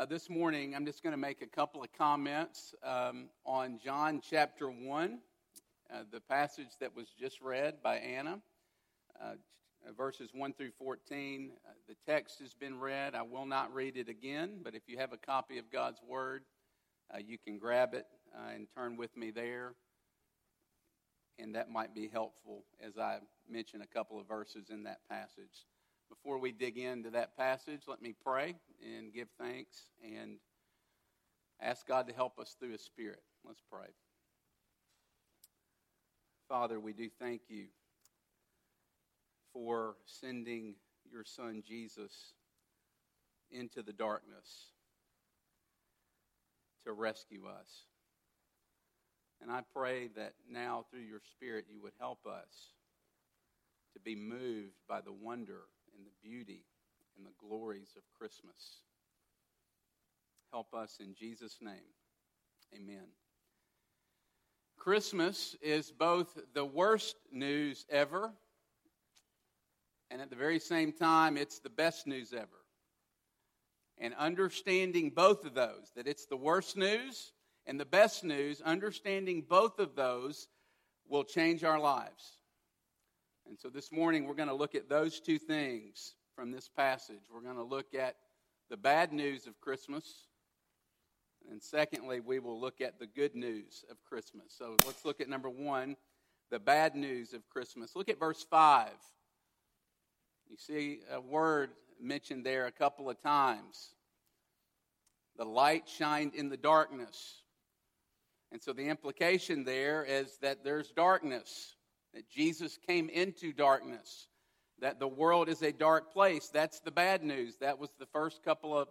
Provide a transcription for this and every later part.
Uh, this morning, I'm just going to make a couple of comments um, on John chapter 1, uh, the passage that was just read by Anna, uh, verses 1 through 14. Uh, the text has been read. I will not read it again, but if you have a copy of God's Word, uh, you can grab it uh, and turn with me there. And that might be helpful as I mention a couple of verses in that passage. Before we dig into that passage, let me pray and give thanks and ask God to help us through His Spirit. Let's pray. Father, we do thank you for sending your Son Jesus into the darkness to rescue us. And I pray that now, through your Spirit, you would help us to be moved by the wonder and the beauty and the glories of Christmas. Help us in Jesus' name. Amen. Christmas is both the worst news ever, and at the very same time, it's the best news ever. And understanding both of those, that it's the worst news and the best news, understanding both of those will change our lives. And so this morning we're going to look at those two things from this passage. We're going to look at the bad news of Christmas. And secondly, we will look at the good news of Christmas. So let's look at number one, the bad news of Christmas. Look at verse 5. You see a word mentioned there a couple of times. The light shined in the darkness. And so the implication there is that there's darkness that Jesus came into darkness, that the world is a dark place. That's the bad news. That was the first couple of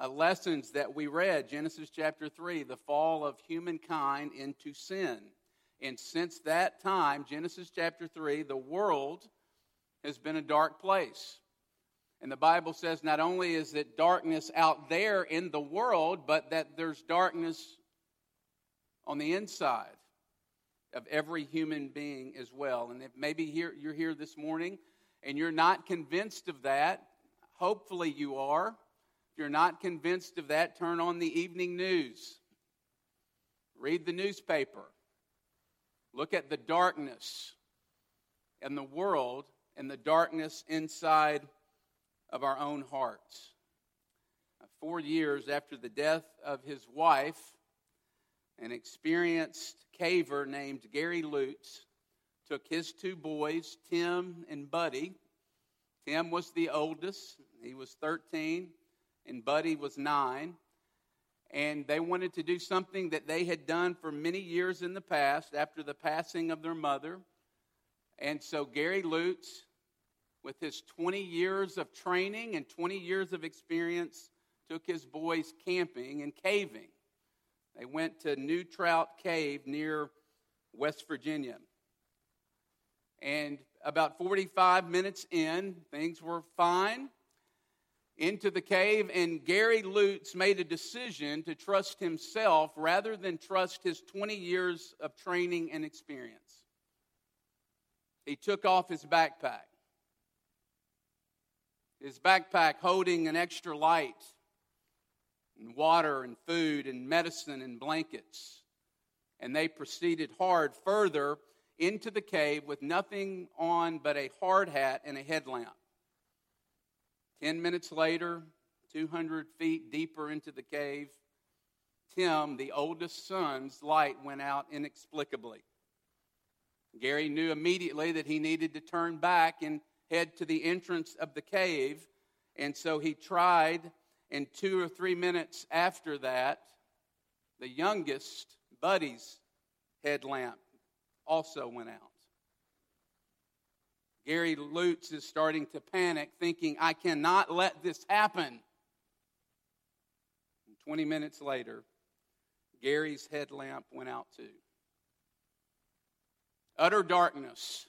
uh, lessons that we read Genesis chapter 3, the fall of humankind into sin. And since that time, Genesis chapter 3, the world has been a dark place. And the Bible says not only is it darkness out there in the world, but that there's darkness on the inside of every human being as well. And if maybe here, you're here this morning and you're not convinced of that, hopefully you are. If you're not convinced of that, turn on the evening news. Read the newspaper. Look at the darkness and the world and the darkness inside of our own hearts. Four years after the death of his wife, an experienced caver named Gary Lutz took his two boys, Tim and Buddy. Tim was the oldest, he was 13, and Buddy was 9. And they wanted to do something that they had done for many years in the past after the passing of their mother. And so Gary Lutz, with his 20 years of training and 20 years of experience, took his boys camping and caving. They went to New Trout Cave near West Virginia. And about 45 minutes in, things were fine into the cave, and Gary Lutz made a decision to trust himself rather than trust his 20 years of training and experience. He took off his backpack. His backpack holding an extra light and water and food and medicine and blankets. And they proceeded hard further into the cave with nothing on but a hard hat and a headlamp. Ten minutes later, 200 feet deeper into the cave, Tim, the oldest son's light went out inexplicably. Gary knew immediately that he needed to turn back and head to the entrance of the cave, and so he tried and two or three minutes after that, the youngest, Buddy's headlamp also went out. Gary Lutz is starting to panic, thinking, I cannot let this happen. And 20 minutes later, Gary's headlamp went out too. Utter darkness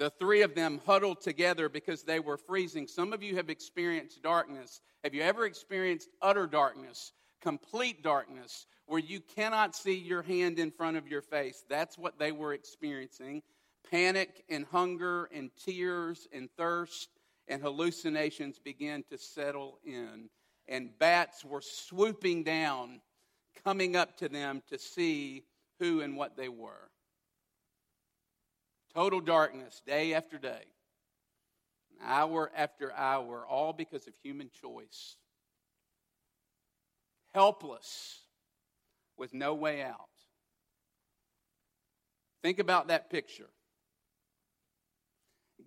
the three of them huddled together because they were freezing. Some of you have experienced darkness. Have you ever experienced utter darkness, complete darkness, where you cannot see your hand in front of your face? That's what they were experiencing. Panic and hunger and tears and thirst and hallucinations began to settle in. And bats were swooping down, coming up to them to see who and what they were. Total darkness, day after day, hour after hour, all because of human choice. Helpless, with no way out. Think about that picture.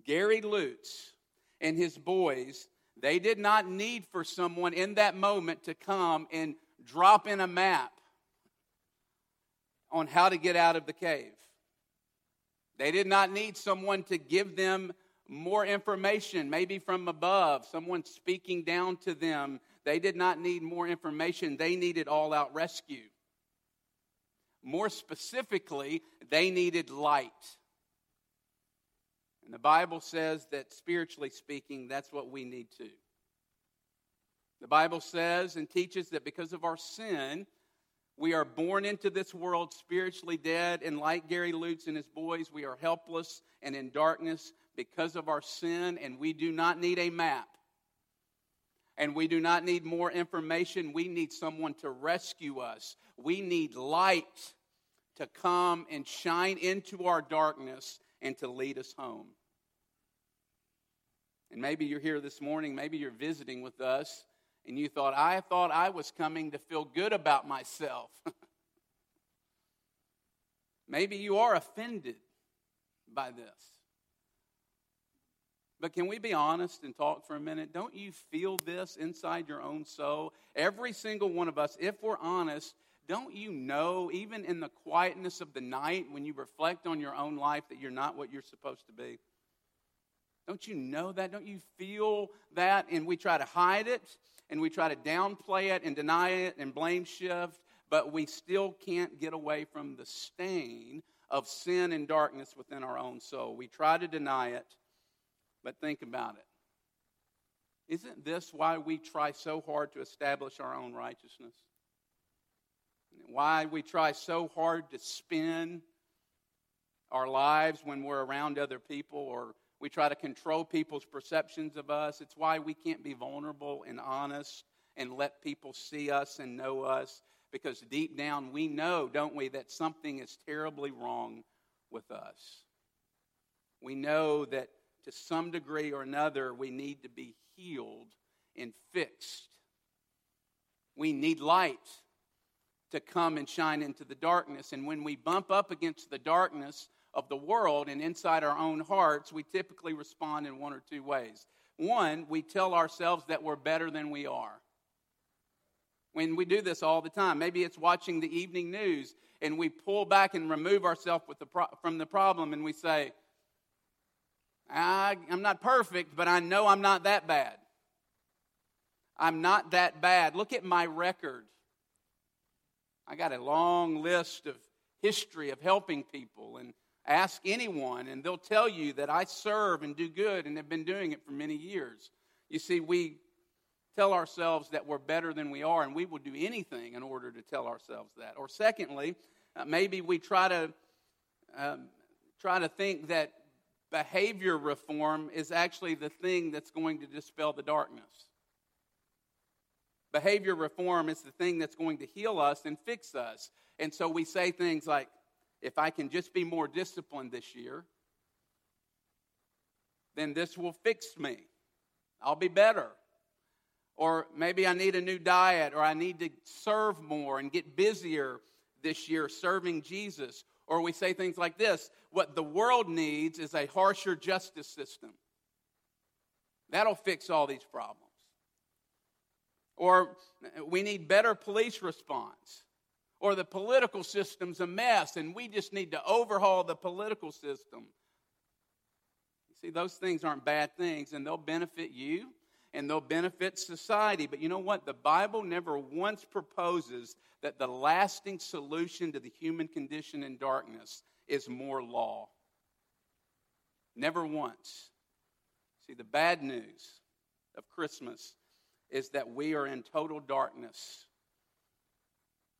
Gary Lutz and his boys, they did not need for someone in that moment to come and drop in a map on how to get out of the cave. They did not need someone to give them more information, maybe from above, someone speaking down to them. They did not need more information, they needed all out rescue. More specifically, they needed light. And the Bible says that spiritually speaking, that's what we need too. The Bible says and teaches that because of our sin, we are born into this world spiritually dead, and like Gary Lutz and his boys, we are helpless and in darkness because of our sin, and we do not need a map. And we do not need more information. We need someone to rescue us. We need light to come and shine into our darkness and to lead us home. And maybe you're here this morning, maybe you're visiting with us, and you thought, I thought I was coming to feel good about myself. maybe you are offended by this. But can we be honest and talk for a minute? Don't you feel this inside your own soul? Every single one of us, if we're honest, don't you know, even in the quietness of the night, when you reflect on your own life, that you're not what you're supposed to be? Don't you know that? Don't you feel that? And we try to hide it, and we try to downplay it and deny it and blame shift, but we still can't get away from the stain of sin and darkness within our own soul. We try to deny it, but think about it. Isn't this why we try so hard to establish our own righteousness? Why we try so hard to spin our lives when we're around other people or we try to control people's perceptions of us. It's why we can't be vulnerable and honest and let people see us and know us because deep down we know, don't we, that something is terribly wrong with us. We know that to some degree or another we need to be healed and fixed. We need light to come and shine into the darkness. And when we bump up against the darkness of the world and inside our own hearts, we typically respond in one or two ways. One, we tell ourselves that we're better than we are. When we do this all the time, maybe it's watching the evening news and we pull back and remove ourselves pro- from the problem and we say, I'm not perfect, but I know I'm not that bad. I'm not that bad. Look at my record. I got a long list of history of helping people and ask anyone and they'll tell you that I serve and do good and have been doing it for many years. You see, we tell ourselves that we're better than we are and we will do anything in order to tell ourselves that. Or secondly, uh, maybe we try to um, try to think that behavior reform is actually the thing that's going to dispel the darkness. Behavior reform is the thing that's going to heal us and fix us. And so we say things like, if I can just be more disciplined this year, then this will fix me. I'll be better. Or maybe I need a new diet, or I need to serve more and get busier this year serving Jesus. Or we say things like this what the world needs is a harsher justice system. That'll fix all these problems. Or we need better police response. Or the political system's a mess and we just need to overhaul the political system. You see, those things aren't bad things and they'll benefit you and they'll benefit society. But you know what? The Bible never once proposes that the lasting solution to the human condition in darkness is more law. Never once. See, the bad news of Christmas is that we are in total darkness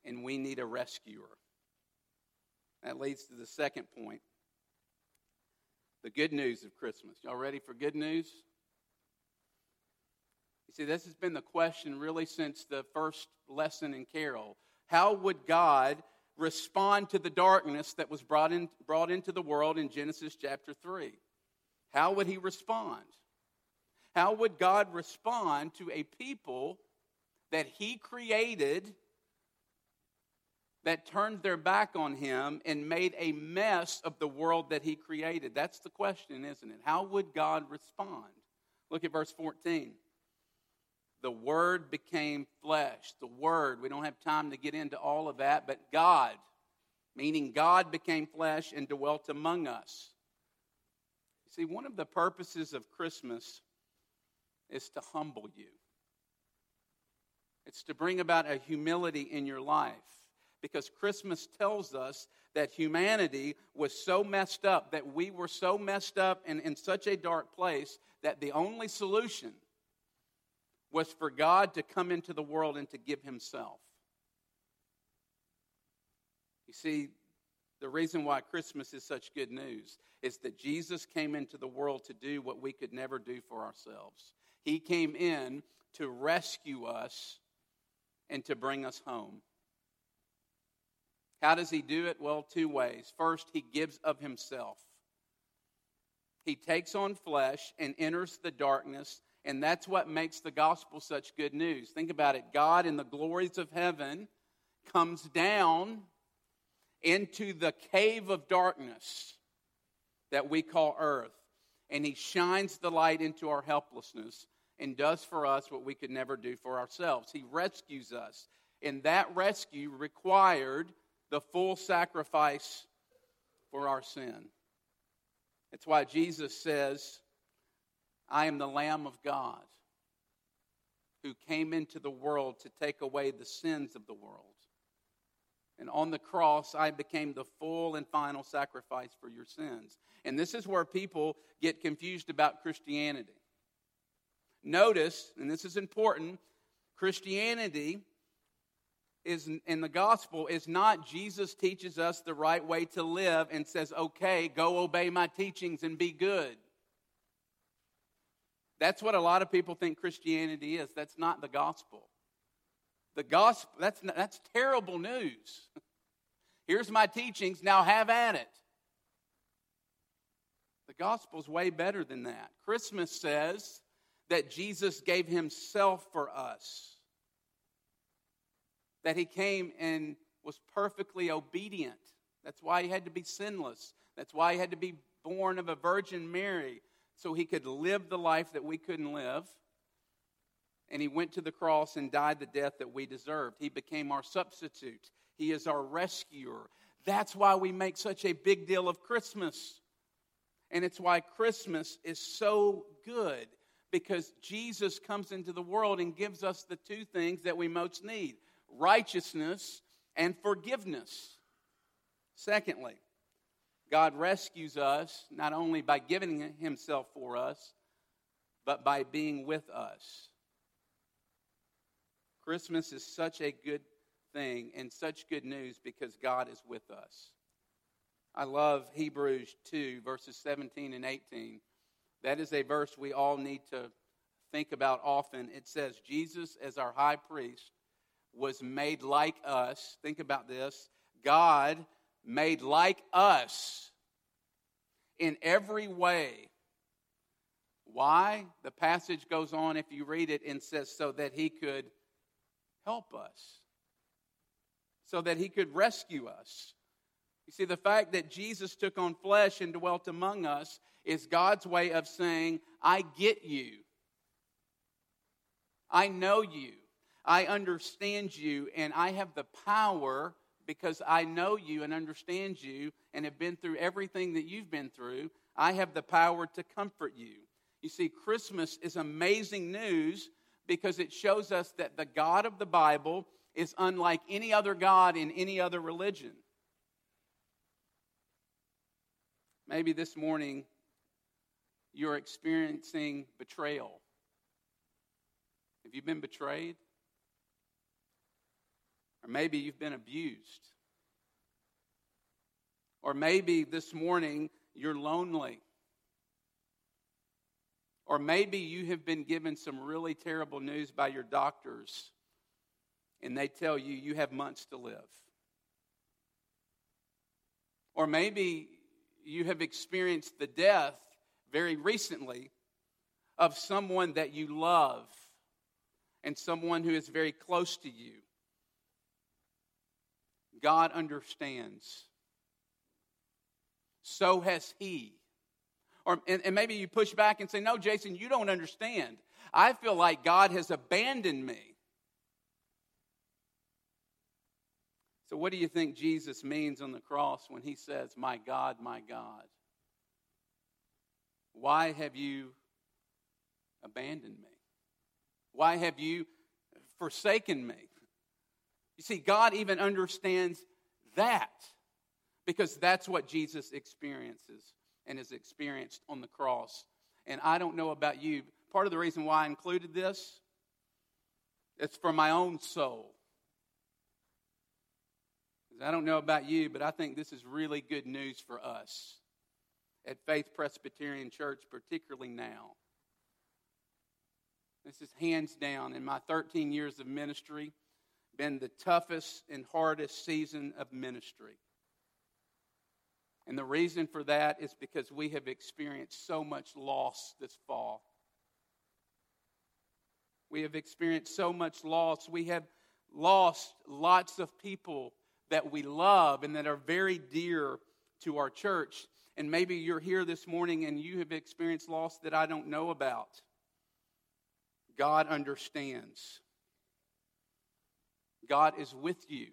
and we need a rescuer. That leads to the second point the good news of Christmas. Y'all ready for good news? You see, this has been the question really since the first lesson in Carol. How would God respond to the darkness that was brought, in, brought into the world in Genesis chapter 3? How would he respond? How would God respond to a people that he created that turned their back on him and made a mess of the world that he created? That's the question, isn't it? How would God respond? Look at verse 14 the Word became flesh. The Word, we don't have time to get into all of that, but God, meaning God became flesh and dwelt among us. See, one of the purposes of Christmas is to humble you, it's to bring about a humility in your life. Because Christmas tells us that humanity was so messed up, that we were so messed up and in such a dark place, that the only solution was for God to come into the world and to give himself. You see, the reason why Christmas is such good news is that Jesus came into the world to do what we could never do for ourselves. He came in to rescue us and to bring us home. How does he do it? Well, two ways. First, he gives of himself. He takes on flesh and enters the darkness and that's what makes the gospel such good news. Think about it God, in the glories of heaven, comes down into the cave of darkness that we call earth. And he shines the light into our helplessness and does for us what we could never do for ourselves. He rescues us. And that rescue required the full sacrifice for our sin. That's why Jesus says, I am the Lamb of God who came into the world to take away the sins of the world. And on the cross, I became the full and final sacrifice for your sins. And this is where people get confused about Christianity. Notice, and this is important, Christianity is in the gospel is not Jesus teaches us the right way to live and says, okay, go obey my teachings and be good. That's what a lot of people think Christianity is. That's not the gospel. The gospel, that's, that's terrible news. Here's my teachings, now have at it. The gospel is way better than that. Christmas says that Jesus gave himself for us, that he came and was perfectly obedient. That's why he had to be sinless. That's why he had to be born of a Virgin Mary so he could live the life that we couldn't live. And he went to the cross and died the death that we deserved. He became our substitute, he is our rescuer. That's why we make such a big deal of Christmas. And it's why Christmas is so good because Jesus comes into the world and gives us the two things that we most need righteousness and forgiveness. Secondly, God rescues us not only by giving Himself for us, but by being with us. Christmas is such a good thing and such good news because God is with us. I love Hebrews 2, verses 17 and 18. That is a verse we all need to think about often. It says, Jesus, as our high priest, was made like us. Think about this. God made like us in every way. Why? The passage goes on, if you read it, and says, so that he could help us, so that he could rescue us. You see, the fact that Jesus took on flesh and dwelt among us is God's way of saying, I get you. I know you. I understand you, and I have the power because I know you and understand you and have been through everything that you've been through. I have the power to comfort you. You see, Christmas is amazing news because it shows us that the God of the Bible is unlike any other God in any other religion. Maybe this morning you're experiencing betrayal. Have you been betrayed? Or maybe you've been abused. Or maybe this morning you're lonely. Or maybe you have been given some really terrible news by your doctors and they tell you you have months to live. Or maybe you have experienced the death very recently of someone that you love and someone who is very close to you. God understands. So has He. Or, and, and maybe you push back and say, No, Jason, you don't understand. I feel like God has abandoned me. So, what do you think Jesus means on the cross when he says, My God, my God? Why have you abandoned me? Why have you forsaken me? You see, God even understands that because that's what Jesus experiences and has experienced on the cross. And I don't know about you. Part of the reason why I included this, it's for my own soul. I don't know about you, but I think this is really good news for us at Faith Presbyterian Church, particularly now. This is hands down in my 13 years of ministry been the toughest and hardest season of ministry. And the reason for that is because we have experienced so much loss this fall. We have experienced so much loss. We have lost lots of people that we love and that are very dear to our church. And maybe you're here this morning and you have experienced loss that I don't know about. God understands. God is with you.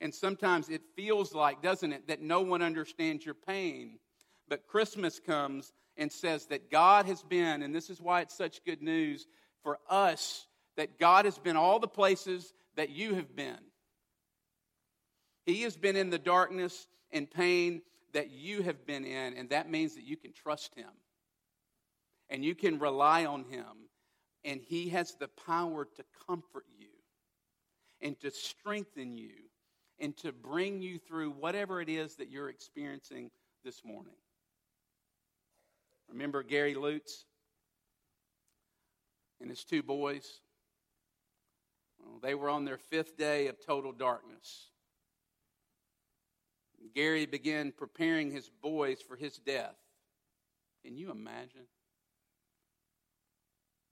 And sometimes it feels like, doesn't it, that no one understands your pain. But Christmas comes and says that God has been, and this is why it's such good news for us, that God has been all the places that you have been. He has been in the darkness and pain that you have been in, and that means that you can trust Him and you can rely on Him, and He has the power to comfort you and to strengthen you and to bring you through whatever it is that you're experiencing this morning. Remember Gary Lutz and his two boys? Well, they were on their fifth day of total darkness. Gary began preparing his boys for his death. Can you imagine?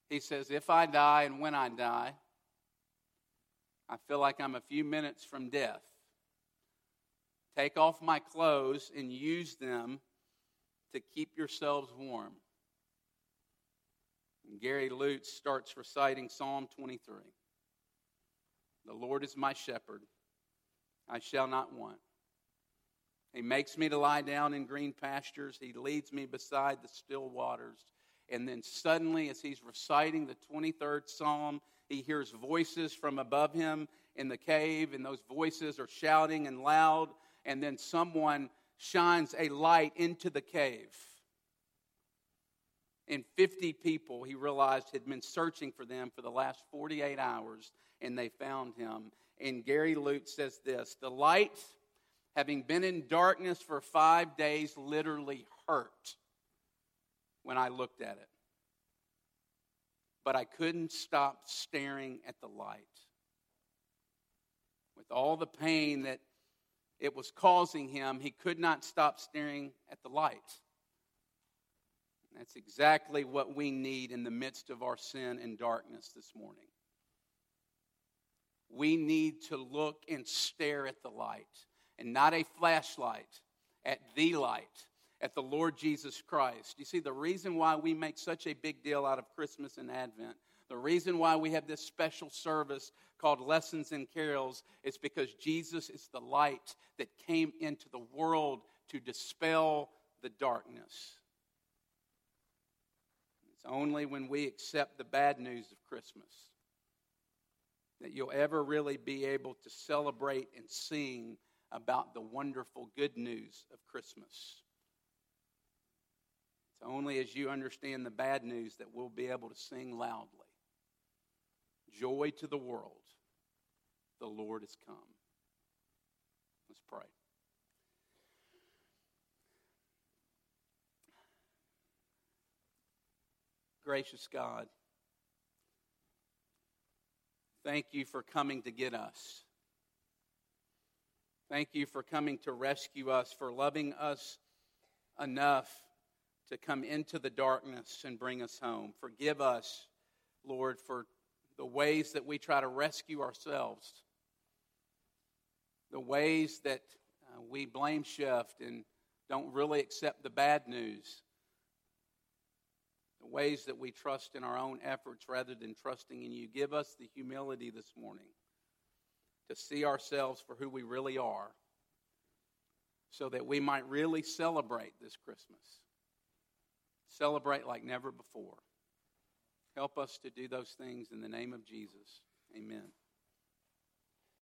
He says, If I die and when I die, I feel like I'm a few minutes from death. Take off my clothes and use them to keep yourselves warm. And Gary Lutz starts reciting Psalm 23. The Lord is my shepherd, I shall not want. He makes me to lie down in green pastures. He leads me beside the still waters. And then suddenly, as he's reciting the 23rd Psalm, he hears voices from above him in the cave, and those voices are shouting and loud. And then someone shines a light into the cave. And 50 people, he realized, had been searching for them for the last 48 hours, and they found him. And Gary Lutz says this The light having been in darkness for five days, literally hurt when I looked at it. But I couldn't stop staring at the light. With all the pain that it was causing him, he could not stop staring at the light. That's exactly what we need in the midst of our sin and darkness this morning. We need to look and stare at the light and not a flashlight, at the light, at the Lord Jesus Christ. You see, the reason why we make such a big deal out of Christmas and Advent, the reason why we have this special service called Lessons and Carols, is because Jesus is the light that came into the world to dispel the darkness. It's only when we accept the bad news of Christmas that you'll ever really be able to celebrate and sing about the wonderful good news of Christmas. It's only as you understand the bad news that we'll be able to sing loudly. Joy to the world, the Lord has come. Let's pray. Gracious God, thank you for coming to get us. Thank you for coming to rescue us, for loving us enough to come into the darkness and bring us home. Forgive us, Lord, for the ways that we try to rescue ourselves, the ways that uh, we blame shift and don't really accept the bad news, the ways that we trust in our own efforts rather than trusting in you. Give us the humility this morning to see ourselves for who we really are so that we might really celebrate this Christmas. Celebrate like never before. Help us to do those things in the name of Jesus. Amen.